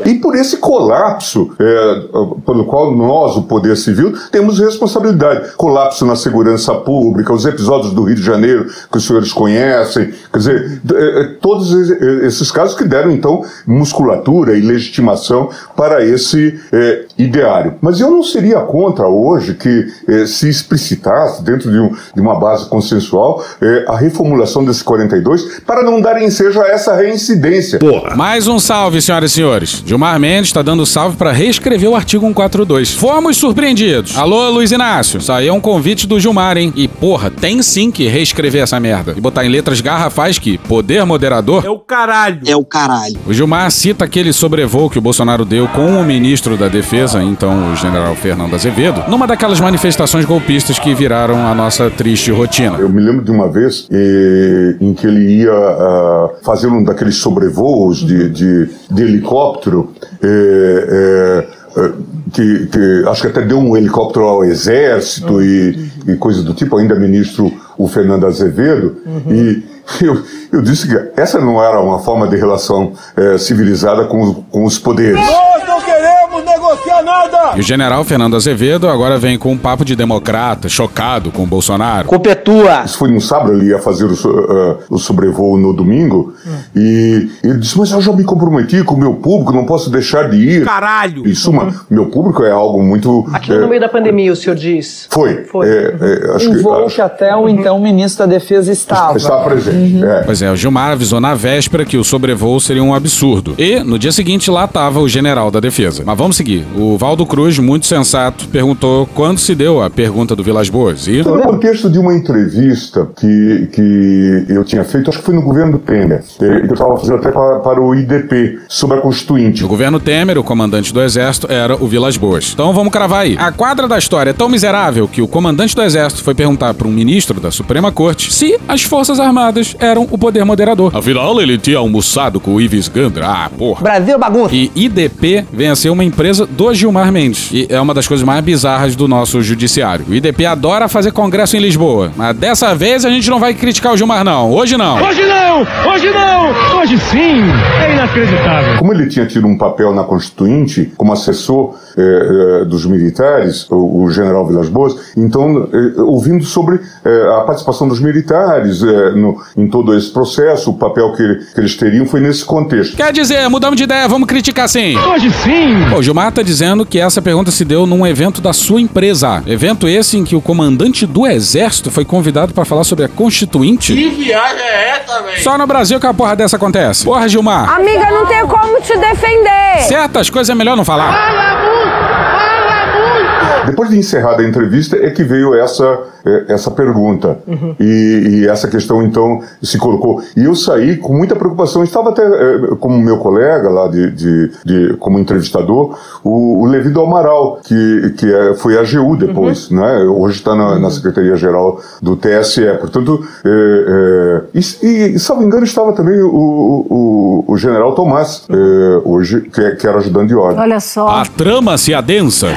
E por esse colapso, é, pelo qual nós, o Poder Civil, temos responsabilidade. Colapso na segurança pública, os episódios do Rio de Janeiro que os senhores conhecem, quer dizer, é, é, todos esses casos que deram, então, musculatura e legitimação para esse é, ideário. Mas eu não seria contra hoje que é, se explicitasse, dentro de, um, de uma base consensual, é, a reformulação desse 42 para não dar ensejo a essa reincidência. Mais um salve, senhoras e senhores. Gilmar Mendes está dando salve para reescrever o artigo 142. Fomos surpreendidos. Alô, Luiz Inácio. Isso aí é um convite do Gilmar, hein? E porra, tem sim que reescrever essa merda. E botar em letras garrafais que poder moderador É o caralho. É o caralho. o Gilmar cita aquele sobrevoo que o Bolsonaro deu com o ministro da Defesa, então o general Fernando Azevedo, numa daquelas manifestações golpistas que viraram a nossa triste rotina. Eu me lembro de uma vez eh, em que ele ia ah, fazer um daqueles sobrevoos de, de, de helicóptero. eh, eh, eh, que, que acho que até deu um helicóptero ao exército e, e coisa do tipo, ainda ministro o Fernando Azevedo, e eu, eu disse que essa não era uma forma de relação eh, civilizada com, com os poderes não queremos negociar nada. E o general Fernando Azevedo agora vem com um papo de democrata, chocado com o Bolsonaro. Culpa é tua. Isso foi no sábado, ele ia fazer o, ah, o sobrevoo no domingo, e ele disse, mas eu já me comprometi com o meu público, não posso deixar de ir. Caralho. Em suma, meu público é algo muito... Aquilo eh, no meio da pandemia, o senhor diz. Foi. Foi. É, é, acho um que, voo acho- que até o então ministro da Defesa estava. Está presente. É. Pois é, o Gilmar avisou na véspera que o sobrevoo seria um absurdo. E, no dia seguinte, lá estava o general da defesa. Mas vamos seguir. O Valdo Cruz, muito sensato, perguntou quando se deu a pergunta do Vilas Boas. E... No contexto de uma entrevista que, que eu tinha feito, acho que foi no governo do Temer, eh, que eu estava fazendo até para, para o IDP, sobre a Constituinte. No governo Temer, o comandante do exército era o Vilas Boas. Então vamos cravar aí. A quadra da história é tão miserável que o comandante do exército foi perguntar para um ministro da Suprema Corte se as Forças Armadas eram o poder moderador. Afinal, ele tinha almoçado com o Ives Gandra. Ah, porra. Brasil bagunça. E IDP vem a ser uma empresa do Gilmar Mendes. E é uma das coisas mais bizarras do nosso judiciário. O IDP adora fazer congresso em Lisboa. Mas dessa vez a gente não vai criticar o Gilmar, não. Hoje não. Hoje não! Hoje não! Hoje sim! É inacreditável. Como ele tinha tido um papel na Constituinte, como assessor eh, eh, dos militares, o, o general Vilas Boas, então, eh, ouvindo sobre eh, a participação dos militares eh, no- em todo esse processo, o papel que, que eles teriam foi nesse contexto. Quer dizer, mudamos de ideia, vamos criticar sim. Hoje sim! Pô, o Gilmar tá dizendo que essa pergunta se deu num evento da sua empresa. Evento esse em que o comandante do exército foi convidado para falar sobre a Constituinte. viagem é essa, velho? Só no Brasil que a porra dessa acontece. Porra, Gilmar. Amiga, não tenho como te defender. Certas coisas é melhor não falar. Depois de encerrada a entrevista é que veio essa, eh, essa pergunta. E, e essa questão, então, se colocou. E eu saí com muita preocupação. Estava até eh, como meu colega lá, de, de, de- como entrevistador, o, o Levi do Amaral, que, que é- foi a AGU depois, né? Hoje está na, na Secretaria-Geral do TSE. Portanto, eh, eh, e, e, salvo engano, estava também o, o, o general Tomás, eh, hoje, que, é- que era ajudante de ordem. Olha só. A trama se adensa.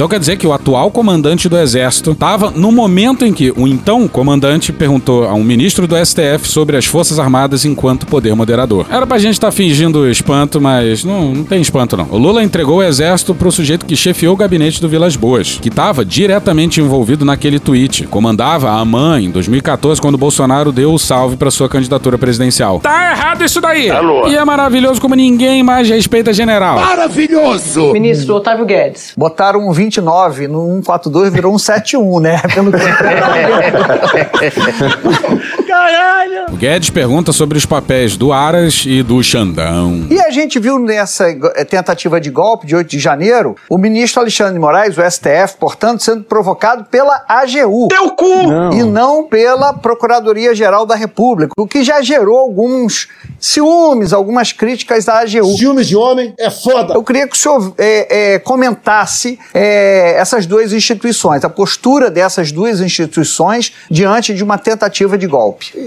Então quer dizer que o atual comandante do exército estava no momento em que o então comandante perguntou a um ministro do STF sobre as Forças Armadas enquanto poder moderador. Era pra gente estar fingindo espanto, mas não, não tem espanto não. O Lula entregou o exército pro sujeito que chefiou o gabinete do Vilas Boas, que estava diretamente envolvido naquele tweet. Comandava a mãe em 2014 quando o Bolsonaro deu o salve pra sua candidatura presidencial. Tá errado isso daí! E é maravilhoso como ninguém mais respeita general. Maravilhoso! Ministro Otávio Guedes. Botaram um 29 no 142, virou um 71, né? Pelo que... Caralho! O Guedes pergunta sobre os papéis do Aras e do Xandão. E a gente viu nessa eh, tentativa de golpe de 8 de janeiro o ministro Alexandre de Moraes, o STF, portanto, sendo provocado pela AGU. Teu cu! Não. E não pela Procuradoria-Geral da República, o que já gerou alguns ciúmes, algumas críticas à AGU. Ciúmes de homem é foda. Eu queria que o senhor é, é, comentasse é, essas duas instituições, a postura dessas duas instituições diante de uma tentativa de golpe.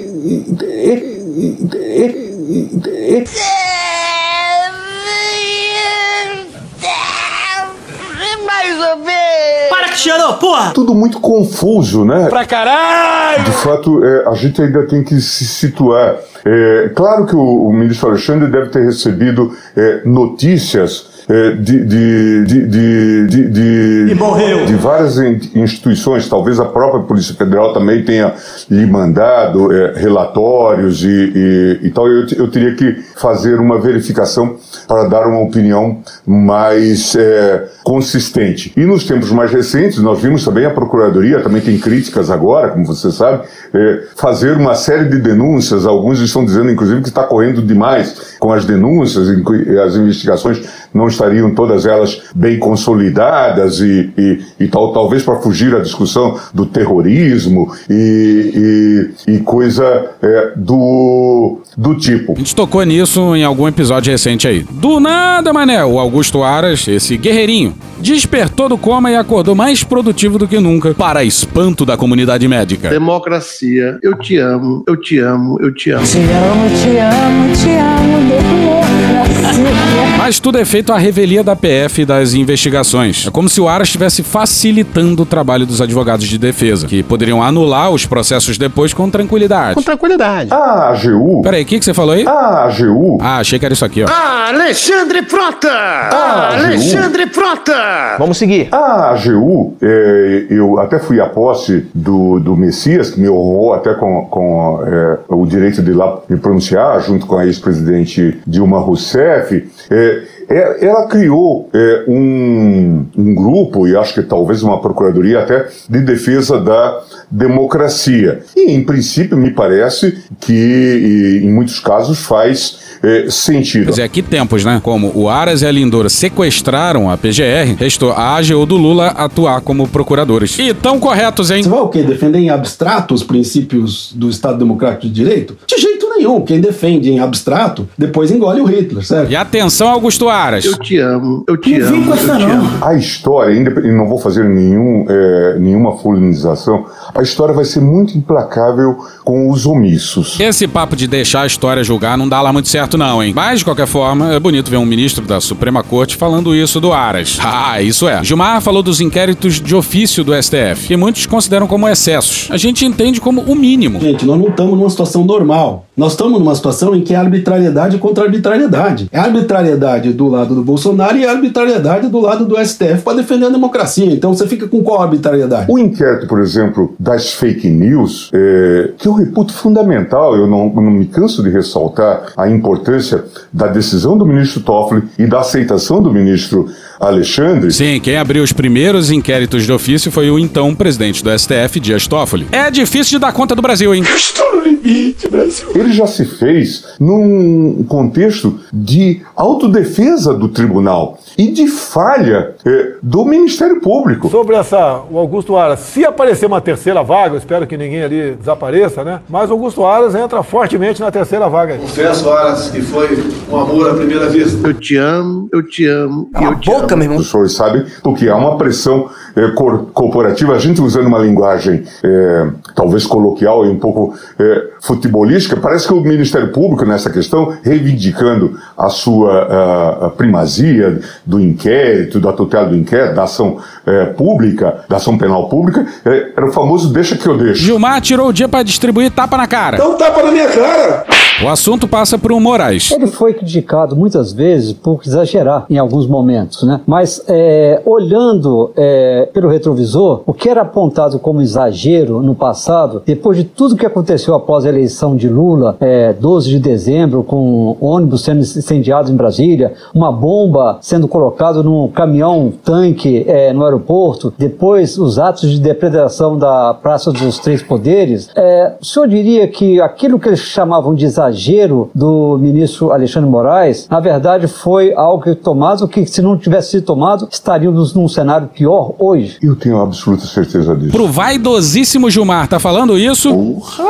Mais ou menos. Para, Cristiano, porra! Tudo muito confuso, né? Pra caralho! De fato, é, a gente ainda tem que se situar. É, claro que o, o ministro Alexandre deve ter recebido é, notícias de, de, de, de, de, de, E morreu. de várias in- instituições, talvez a própria Polícia Federal também tenha lhe mandado é, relatórios e, e, e tal. Eu, eu teria que fazer uma verificação para dar uma opinião mais é, consistente. E nos tempos mais recentes, nós vimos também a Procuradoria, também tem críticas agora, como você sabe, é, fazer uma série de denúncias. Alguns estão dizendo, inclusive, que está correndo demais com as denúncias, as investigações não estariam todas elas bem consolidadas e, e, e tal, talvez para fugir à discussão do terrorismo e, e, e coisa é, do, do tipo. A gente tocou nisso em algum episódio recente aí. Do nada, mané, o Augusto Aras, esse guerreirinho, despertou do coma e acordou mais produtivo do que nunca, para espanto da comunidade médica. Democracia, eu te amo, eu te amo, eu te amo. Te amo, te amo, te amo. Mas tudo é feito à revelia da PF e das investigações. É como se o Aras estivesse facilitando o trabalho dos advogados de defesa, que poderiam anular os processos depois com tranquilidade. Com tranquilidade. A AGU. Peraí, o que, que você falou aí? A AGU. Ah, achei que era isso aqui, ó. Alexandre Frota! Ah, Alexandre Frota! Vamos seguir. A AGU, é, eu até fui à posse do, do Messias, que me honrou até com, com é, o direito de ir lá me pronunciar, junto com a ex-presidente Dilma Rousseff. É, é, ela criou é, um, um grupo, e acho que talvez uma procuradoria até, de defesa da democracia. E, em princípio, me parece que, e, em muitos casos, faz é, sentido. Pois é, que tempos, né? Como o Aras e a Lindora sequestraram a PGR, restou a AGU do Lula atuar como procuradores. E tão corretos, hein? Você vai o quê? Defender em abstrato os princípios do Estado Democrático de Direito? De jeito nenhum. Quem defende em abstrato, depois engole o Hitler, certo? E atenção, Augusto Aras. Eu te amo, eu te Não vem amo, com eu essa te não. amo. A história, ainda e não vou fazer nenhum, é, nenhuma fulanização, a história vai ser muito implacável com os omissos. Esse papo de deixar a história julgar não dá lá muito certo, não, hein? Mas, de qualquer forma, é bonito ver um ministro da Suprema Corte falando isso do Aras. Ah, isso é. Gilmar falou dos inquéritos de ofício do STF, que muitos consideram como excessos. A gente entende como o mínimo. Gente, nós não estamos numa situação normal. Nós estamos numa situação em que é arbitrariedade contra arbitrariedade. É arbitrariedade do lado do Bolsonaro e é arbitrariedade do lado do STF para defender a democracia. Então você fica com qual arbitrariedade? O inquérito, por exemplo, das fake news, é, que eu reputo fundamental, eu não, não me canso de ressaltar a importância da decisão do ministro Toffoli e da aceitação do ministro Alexandre. Sim, quem abriu os primeiros inquéritos de ofício foi o então presidente do STF, Dias Toffoli. É difícil de dar conta do Brasil, hein? Estou limite, Brasil. Ele já se fez num contexto de autodefesa do tribunal e de falha é, do Ministério Público. Sobre essa, o Augusto Aras, se aparecer uma terceira vaga, eu espero que ninguém ali desapareça, né? Mas o Augusto Aras entra fortemente na terceira vaga. Confesso, Aras, que foi um amor à primeira vista. Eu te amo, eu te amo, e eu te boca, meu irmão. Os senhores sabem porque há uma pressão é, cor- corporativa, a gente usando uma linguagem é, talvez coloquial e um pouco é, futebolística, parece que o Ministério Público, nessa questão, reivindicando a sua a- a primazia do inquérito, da tutela do inquérito, da ação é, pública, da ação penal pública, é, era o famoso deixa que eu deixo. Gilmar tirou o dia pra distribuir tapa na cara. Então tapa na minha cara! O assunto passa para o Moraes. Ele foi criticado muitas vezes por exagerar em alguns momentos, né? Mas é, olhando é, pelo retrovisor, o que era apontado como exagero no passado, depois de tudo que aconteceu após a eleição de Lula, é, 12 de dezembro, com ônibus sendo incendiados em Brasília, uma bomba sendo colocada num caminhão tanque é, no aeroporto, depois os atos de depredação da Praça dos Três Poderes, é, o senhor diria que aquilo que eles chamavam de exagero do ministro Alexandre Moraes, na verdade foi algo que tomado que se não tivesse sido tomado, estaríamos num cenário pior hoje? Eu tenho absoluta certeza disso. Pro vaidosíssimo Gilmar, tá falando isso?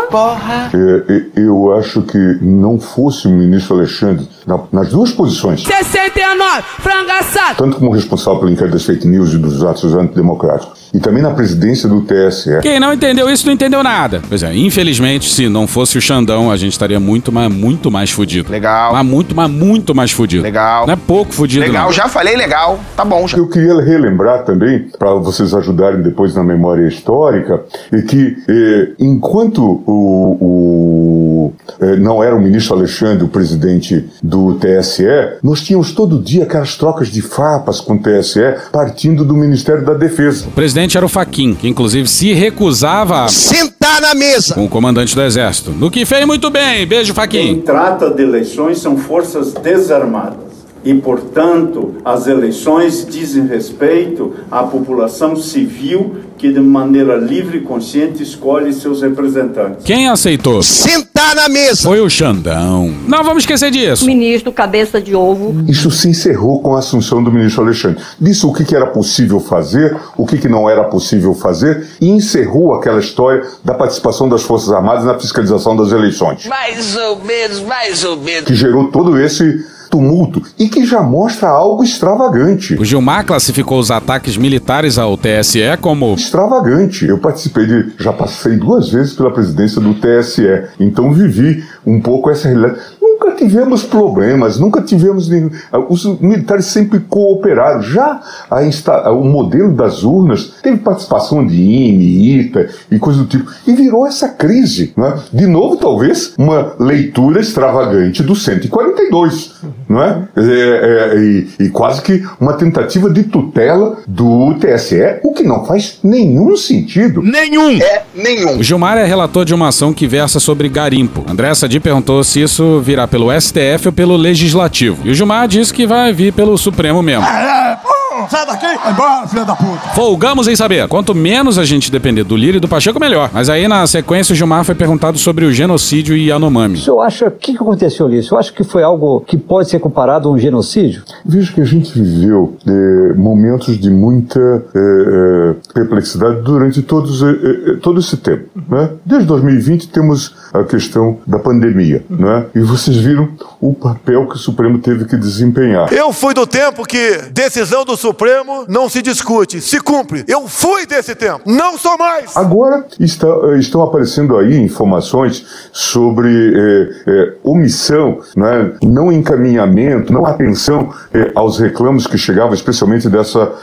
Porra! É, é, eu acho que não fosse o ministro Alexandre, nas duas posições, 69, frango assado. tanto como responsável pelo inquérito das fake news e dos atos antidemocráticos, e também na presidência do TSE. Quem não entendeu isso não entendeu nada. Pois é, infelizmente, se não fosse o Xandão, a gente estaria muito, mas muito mais fudido. Legal. Mas muito, mas muito mais fudido. Legal. Não é pouco fudido, Legal, não. já falei legal. Tá bom já. Eu queria relembrar também, para vocês ajudarem depois na memória histórica, é que eh, enquanto o, o, eh, não era o ministro Alexandre o presidente do TSE, nós tínhamos todo dia aquelas trocas de farpas com o TSE partindo do Ministério da Defesa. O presidente era o Faquin, que inclusive se recusava a sentar na mesa com o comandante do exército. No que fez muito bem. Beijo, Quem Faquin. trata de eleições são forças desarmadas. E, portanto, as eleições dizem respeito à população civil que, de maneira livre e consciente, escolhe seus representantes. Quem aceitou? Sentar na mesa. Foi o Xandão. Não vamos esquecer disso. Ministro Cabeça de Ovo. Isso se encerrou com a assunção do ministro Alexandre. Disse o que, que era possível fazer, o que, que não era possível fazer, e encerrou aquela história da participação das Forças Armadas na fiscalização das eleições. Mais ou menos, mais ou menos. que gerou todo esse tumulto e que já mostra algo extravagante. O Gilmar classificou os ataques militares ao TSE como Extravagante. Eu participei de. Já passei duas vezes pela presidência do TSE, então vivi um pouco essa realidade. Nunca tivemos problemas, nunca tivemos nenhum. Os militares sempre cooperaram. Já a insta... o modelo das urnas teve participação de INE, ITA e coisa do tipo. E virou essa crise. Né? De novo, talvez, uma leitura extravagante do 142. Não é? É, é, e, e quase que uma tentativa de tutela do TSE, o que não faz nenhum sentido. Nenhum! É, nenhum. O Gilmar é relator de uma ação que versa sobre garimpo. André Sadi perguntou se isso virá pelo STF ou pelo Legislativo. E o Gilmar disse que vai vir pelo Supremo mesmo. Sai daqui, vai embora, filha da puta. Folgamos em saber. Quanto menos a gente depender do Lira e do Pacheco, melhor. Mas aí, na sequência, o Gilmar foi perguntado sobre o genocídio e Yanomami. O senhor acha, o que, aconteceu ali? O senhor acha que foi algo que pode ser comparado a um genocídio? Vejo que a gente viveu eh, momentos de muita eh, eh, perplexidade durante todos, eh, todo esse tempo. Né? Desde 2020 temos a questão da pandemia. Né? E vocês viram o papel que o Supremo teve que desempenhar. Eu fui do tempo que decisão do Supremo não se discute, se cumpre. Eu fui desse tempo, não sou mais. Agora está, eh, estão aparecendo aí informações sobre eh, eh, omissão, né, não encaminhamento, não atenção eh, aos reclamos que chegavam, especialmente dessa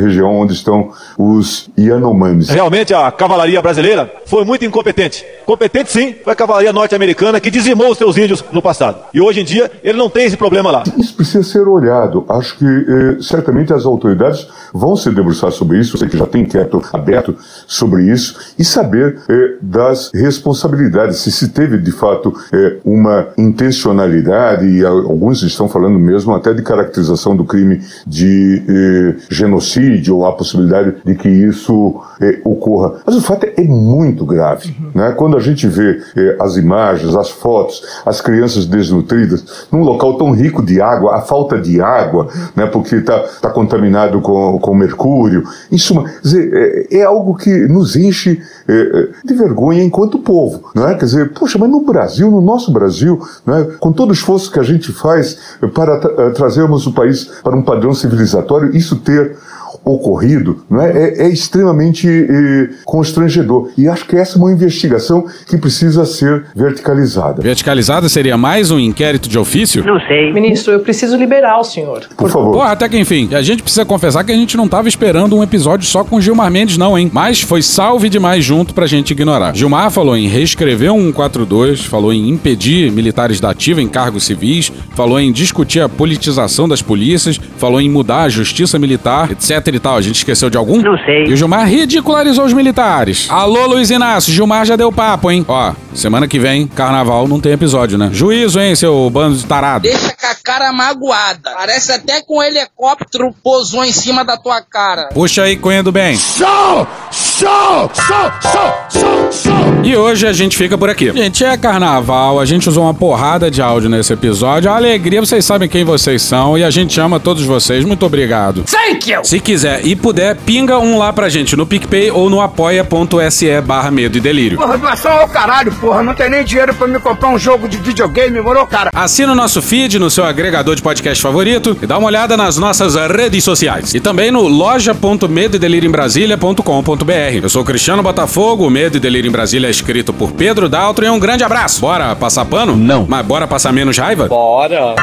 região onde estão os Yanomamis. Realmente a cavalaria brasileira foi muito incompetente. Competente sim, foi a cavalaria norte-americana que dizimou os seus índios no passado. E hoje em dia ele não tem esse problema lá. Isso precisa ser olhado. Acho que eh, certamente as autoridades vão se debruçar sobre isso. Sei que já tem inquérito aberto sobre isso e saber eh, das responsabilidades. Se se teve de fato eh, uma intencionalidade e alguns estão falando mesmo até de caracterização do crime de eh, genocídio ou a possibilidade de que isso eh, ocorra. Mas o fato é, é muito grave, né? Quando a gente vê eh, as imagens, as fotos, as crianças desnutridas num local tão rico de água, a falta de água, né? Porque está tá contaminado com, com mercúrio. Em suma, dizer, é, é algo que nos enche eh, de vergonha enquanto povo, não é? Quer dizer, poxa, mas no Brasil, no nosso Brasil, não é? com todo o esforço que a gente faz para tra- eh, trazermos o país para um padrão civilizatório, isso ter ocorrido não é, é, é extremamente eh, constrangedor. E acho que essa é uma investigação que precisa ser verticalizada. Verticalizada seria mais um inquérito de ofício? Não sei. Ministro, eu preciso liberar o senhor. Por favor. Porra, até que enfim. A gente precisa confessar que a gente não tava esperando um episódio só com Gilmar Mendes, não, hein? Mas foi salve demais junto pra gente ignorar. Gilmar falou em reescrever um 142, falou em impedir militares da ativa em cargos civis, falou em discutir a politização das polícias, falou em mudar a justiça militar, etc e tal. A gente esqueceu de algum? Não sei. E o Gilmar ridicularizou os militares. Alô, Luiz Inácio, Gilmar já deu papo, hein? Ó, semana que vem, carnaval, não tem episódio, né? Juízo, hein, seu bando de tarado. Deixa com a cara magoada. Parece até que um helicóptero pousou em cima da tua cara. Puxa aí, Cunha do Bem. Show! Show! Show! Show! Show! Show! E hoje a gente fica por aqui. Gente, é carnaval, a gente usou uma porrada de áudio nesse episódio. A alegria, vocês sabem quem vocês são e a gente ama todos vocês. Muito obrigado. Thank you! Se quiser e puder, pinga um lá pra gente no PicPay ou no apoia.se barra medo e delírio. Porra, doação ao caralho, porra. Não tem nem dinheiro pra me comprar um jogo de videogame, morou, cara? Assina o nosso feed no seu agregador de podcast favorito e dá uma olhada nas nossas redes sociais. E também no loja.medoedelirioembrasilha.com.br. Eu sou Cristiano Botafogo, o Medo e Delírio em Brasília é escrito por Pedro Daltro e um grande abraço. Bora passar pano? Não. Mas bora passar menos raiva? Bora!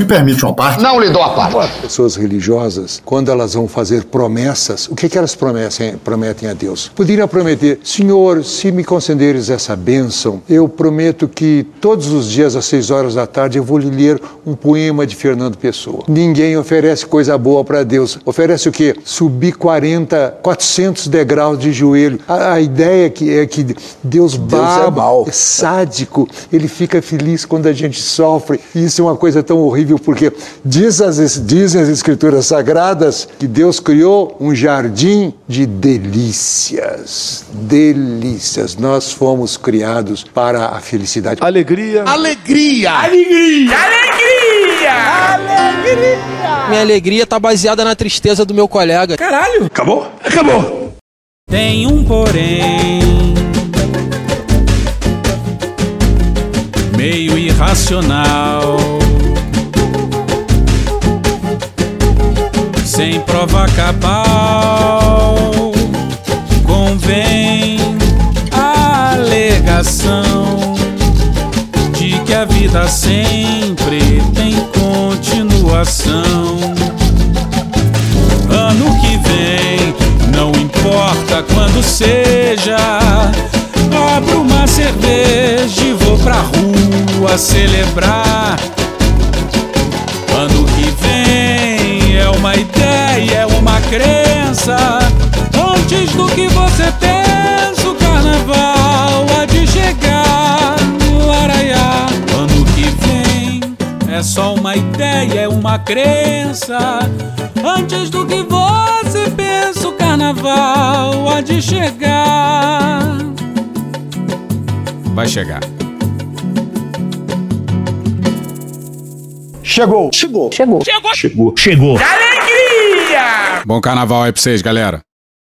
Me permite uma parte? Não lhe dou a parte. Pessoas religiosas, quando elas vão fazer promessas, o que, que elas prometem, prometem a Deus? Poderiam prometer, Senhor, se me concederes essa bênção, eu prometo que todos os dias às seis horas da tarde eu vou lhe ler um poema de Fernando Pessoa. Ninguém oferece coisa boa para Deus. Oferece o quê? Subir 40, 400 degraus de joelho. A, a ideia é que, é que Deus baba, é mau. é sádico, ele fica feliz quando a gente sofre. Isso é uma coisa tão horrível, porque diz as, dizem as escrituras sagradas que Deus criou um jardim de delícias. Delícias. Nós fomos criados para a felicidade. Alegria. Alegria! Alegria! Alegria! Alegria! Minha alegria tá baseada na tristeza do meu colega. Caralho! Acabou? Acabou. Tem um porém. Meio irracional. Sem prova cabal. Convém a alegação de que a vida sempre tem continuação. Ano que vem, não importa quando seja. Abro uma cerveja e vou pra rua celebrar. Ano que vem é uma ideia, é uma crença. Antes do que você pensa, o carnaval há de chegar. Laraiá. Ano que vem é só uma ideia, é uma crença. Antes do que você pensa, o carnaval há de chegar. Vai chegar. Chegou. Chegou. Chegou. Chegou! Chegou. Chegou. Alegria! Bom carnaval aí pra vocês, galera.